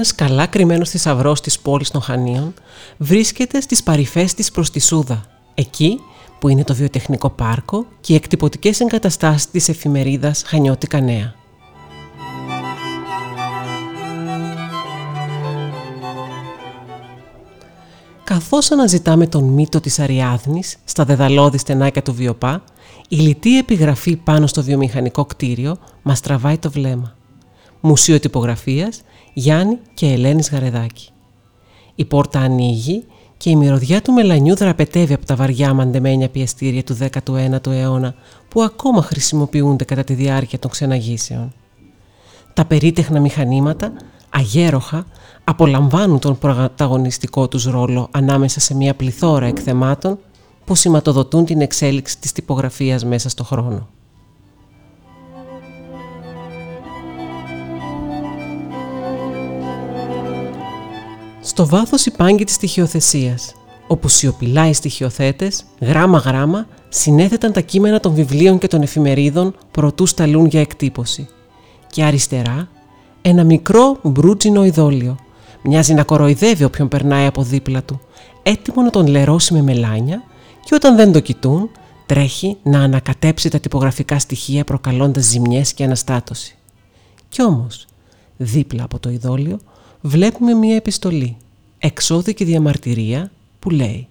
Ένας καλά κρυμμένος θησαυρός της πόλης των Χανίων βρίσκεται στις παρυφές της προς τη Σούδα, εκεί που είναι το βιοτεχνικό πάρκο και οι εκτυπωτικές εγκαταστάσεις της εφημερίδας Χανιώτικα Νέα. Καθώς αναζητάμε τον μύτο της Αριάδνης στα δεδαλώδη στενάκια του Βιοπά, η λιτή επιγραφή πάνω στο βιομηχανικό κτίριο μας τραβάει το βλέμμα. Μουσείο Τυπογραφίας Γιάννη και Ελένης Γαρεδάκη. Η πόρτα ανοίγει και η μυρωδιά του μελανιού δραπετεύει από τα βαριά μαντεμένια πιεστήρια του 19ου αιώνα που ακόμα χρησιμοποιούνται κατά τη διάρκεια των ξεναγήσεων. Τα περίτεχνα μηχανήματα, αγέροχα, απολαμβάνουν τον πρωταγωνιστικό τους ρόλο ανάμεσα σε μια πληθώρα εκθεμάτων που σηματοδοτούν την εξέλιξη της τυπογραφίας μέσα στο χρόνο. Στο βάθος η πάγκη της στοιχειοθεσίας, όπου σιωπηλά οι στοιχειοθέτες, γράμμα-γράμμα, συνέθεταν τα κείμενα των βιβλίων και των εφημερίδων προτού σταλούν για εκτύπωση. Και αριστερά, ένα μικρό μπρούτζινο ειδόλιο. Μοιάζει να κοροϊδεύει όποιον περνάει από δίπλα του, έτοιμο να τον λερώσει με μελάνια και όταν δεν το κοιτούν, τρέχει να ανακατέψει τα τυπογραφικά στοιχεία προκαλώντας ζημιές και αναστάτωση. Κι όμως, δίπλα από το ειδόλιο, βλέπουμε μία επιστολή, εξώδικη διαμαρτυρία που λέει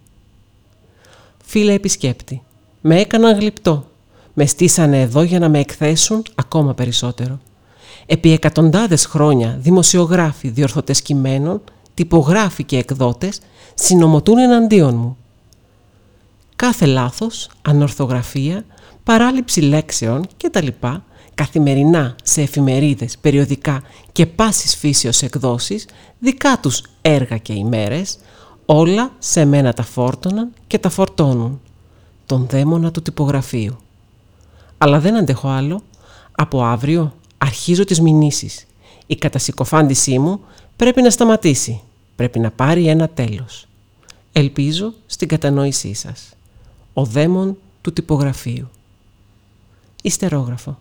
«Φίλε επισκέπτη, με έκαναν γλυπτό, με στήσανε εδώ για να με εκθέσουν ακόμα περισσότερο. Επί εκατοντάδες χρόνια δημοσιογράφοι, διορθωτές κειμένων, τυπογράφοι και εκδότες συνομωτούν εναντίον μου. Κάθε λάθος, ανορθογραφία, παράληψη λέξεων κτλ καθημερινά σε εφημερίδες, περιοδικά και πάσης φύσεως εκδόσεις, δικά τους έργα και ημέρες, όλα σε μένα τα φόρτωναν και τα φορτώνουν. Τον δαίμονα του τυπογραφείου. Αλλά δεν αντέχω άλλο. Από αύριο αρχίζω τις μηνύσεις. Η κατασυκοφάντησή μου πρέπει να σταματήσει. Πρέπει να πάρει ένα τέλος. Ελπίζω στην κατανόησή σας. Ο δαίμον του τυπογραφείου. Ιστερόγραφο.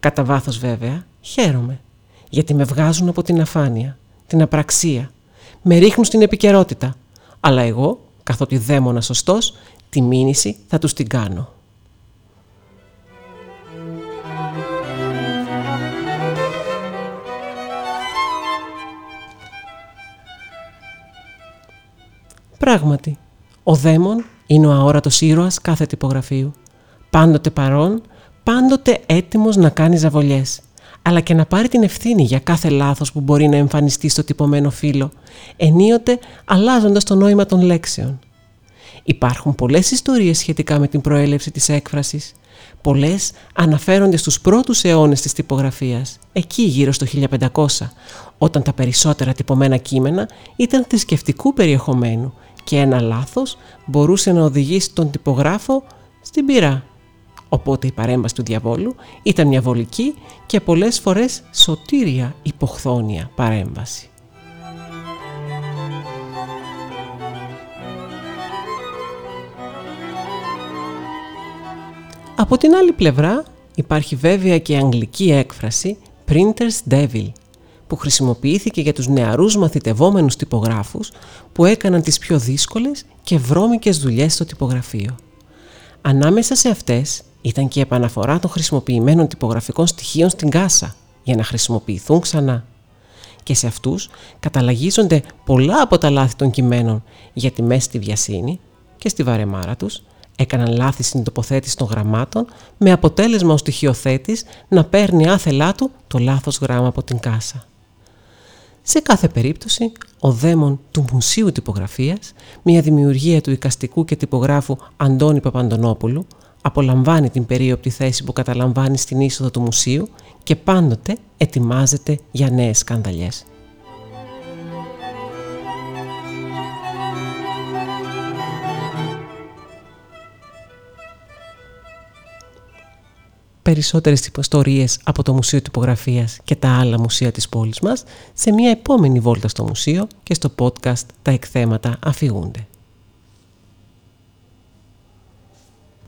Κατά βάθος βέβαια, χαίρομαι, γιατί με βγάζουν από την αφάνεια, την απραξία, με ρίχνουν στην επικαιρότητα, αλλά εγώ, καθότι δαίμονα σωστός, τη μήνυση θα τους την κάνω. Πράγματι, ο δαίμον είναι ο αόρατος ήρωας κάθε τυπογραφείου. Πάντοτε παρόν πάντοτε έτοιμος να κάνει ζαβολιές, αλλά και να πάρει την ευθύνη για κάθε λάθος που μπορεί να εμφανιστεί στο τυπωμένο φύλλο, ενίοτε αλλάζοντας το νόημα των λέξεων. Υπάρχουν πολλές ιστορίες σχετικά με την προέλευση της έκφρασης. Πολλές αναφέρονται στους πρώτους αιώνες της τυπογραφίας, εκεί γύρω στο 1500, όταν τα περισσότερα τυπωμένα κείμενα ήταν θρησκευτικού περιεχομένου και ένα λάθος μπορούσε να οδηγήσει τον τυπογράφο στην πυρά. Οπότε η παρέμβαση του διαβόλου ήταν μια βολική και πολλές φορές σωτήρια υποχθόνια παρέμβαση. Από την άλλη πλευρά υπάρχει βέβαια και η αγγλική έκφραση Printer's Devil που χρησιμοποιήθηκε για τους νεαρούς μαθητευόμενους τυπογράφους που έκαναν τις πιο δύσκολες και βρώμικες δουλειές στο τυπογραφείο. Ανάμεσα σε αυτές ήταν και η επαναφορά των χρησιμοποιημένων τυπογραφικών στοιχείων στην κάσα για να χρησιμοποιηθούν ξανά. Και σε αυτούς καταλαγίζονται πολλά από τα λάθη των κειμένων γιατί μέσα στη βιασύνη και στη βαρεμάρα τους έκαναν λάθη στην τοποθέτηση των γραμμάτων με αποτέλεσμα ο στοιχειοθέτης να παίρνει άθελά του το λάθος γράμμα από την κάσα. Σε κάθε περίπτωση, ο δαίμον του Μουσείου Τυπογραφίας, μια δημιουργία του οικαστικού και τυπογράφου Αντώνη Παπαντονόπουλου, απολαμβάνει την περίοπτη θέση που καταλαμβάνει στην είσοδο του μουσείου και πάντοτε ετοιμάζεται για νέες σκανδαλιές. περισσότερες υποστορίες από το Μουσείο Τυπογραφίας και τα άλλα μουσεία της πόλης μας σε μια επόμενη βόλτα στο μουσείο και στο podcast «Τα εκθέματα αφηγούνται».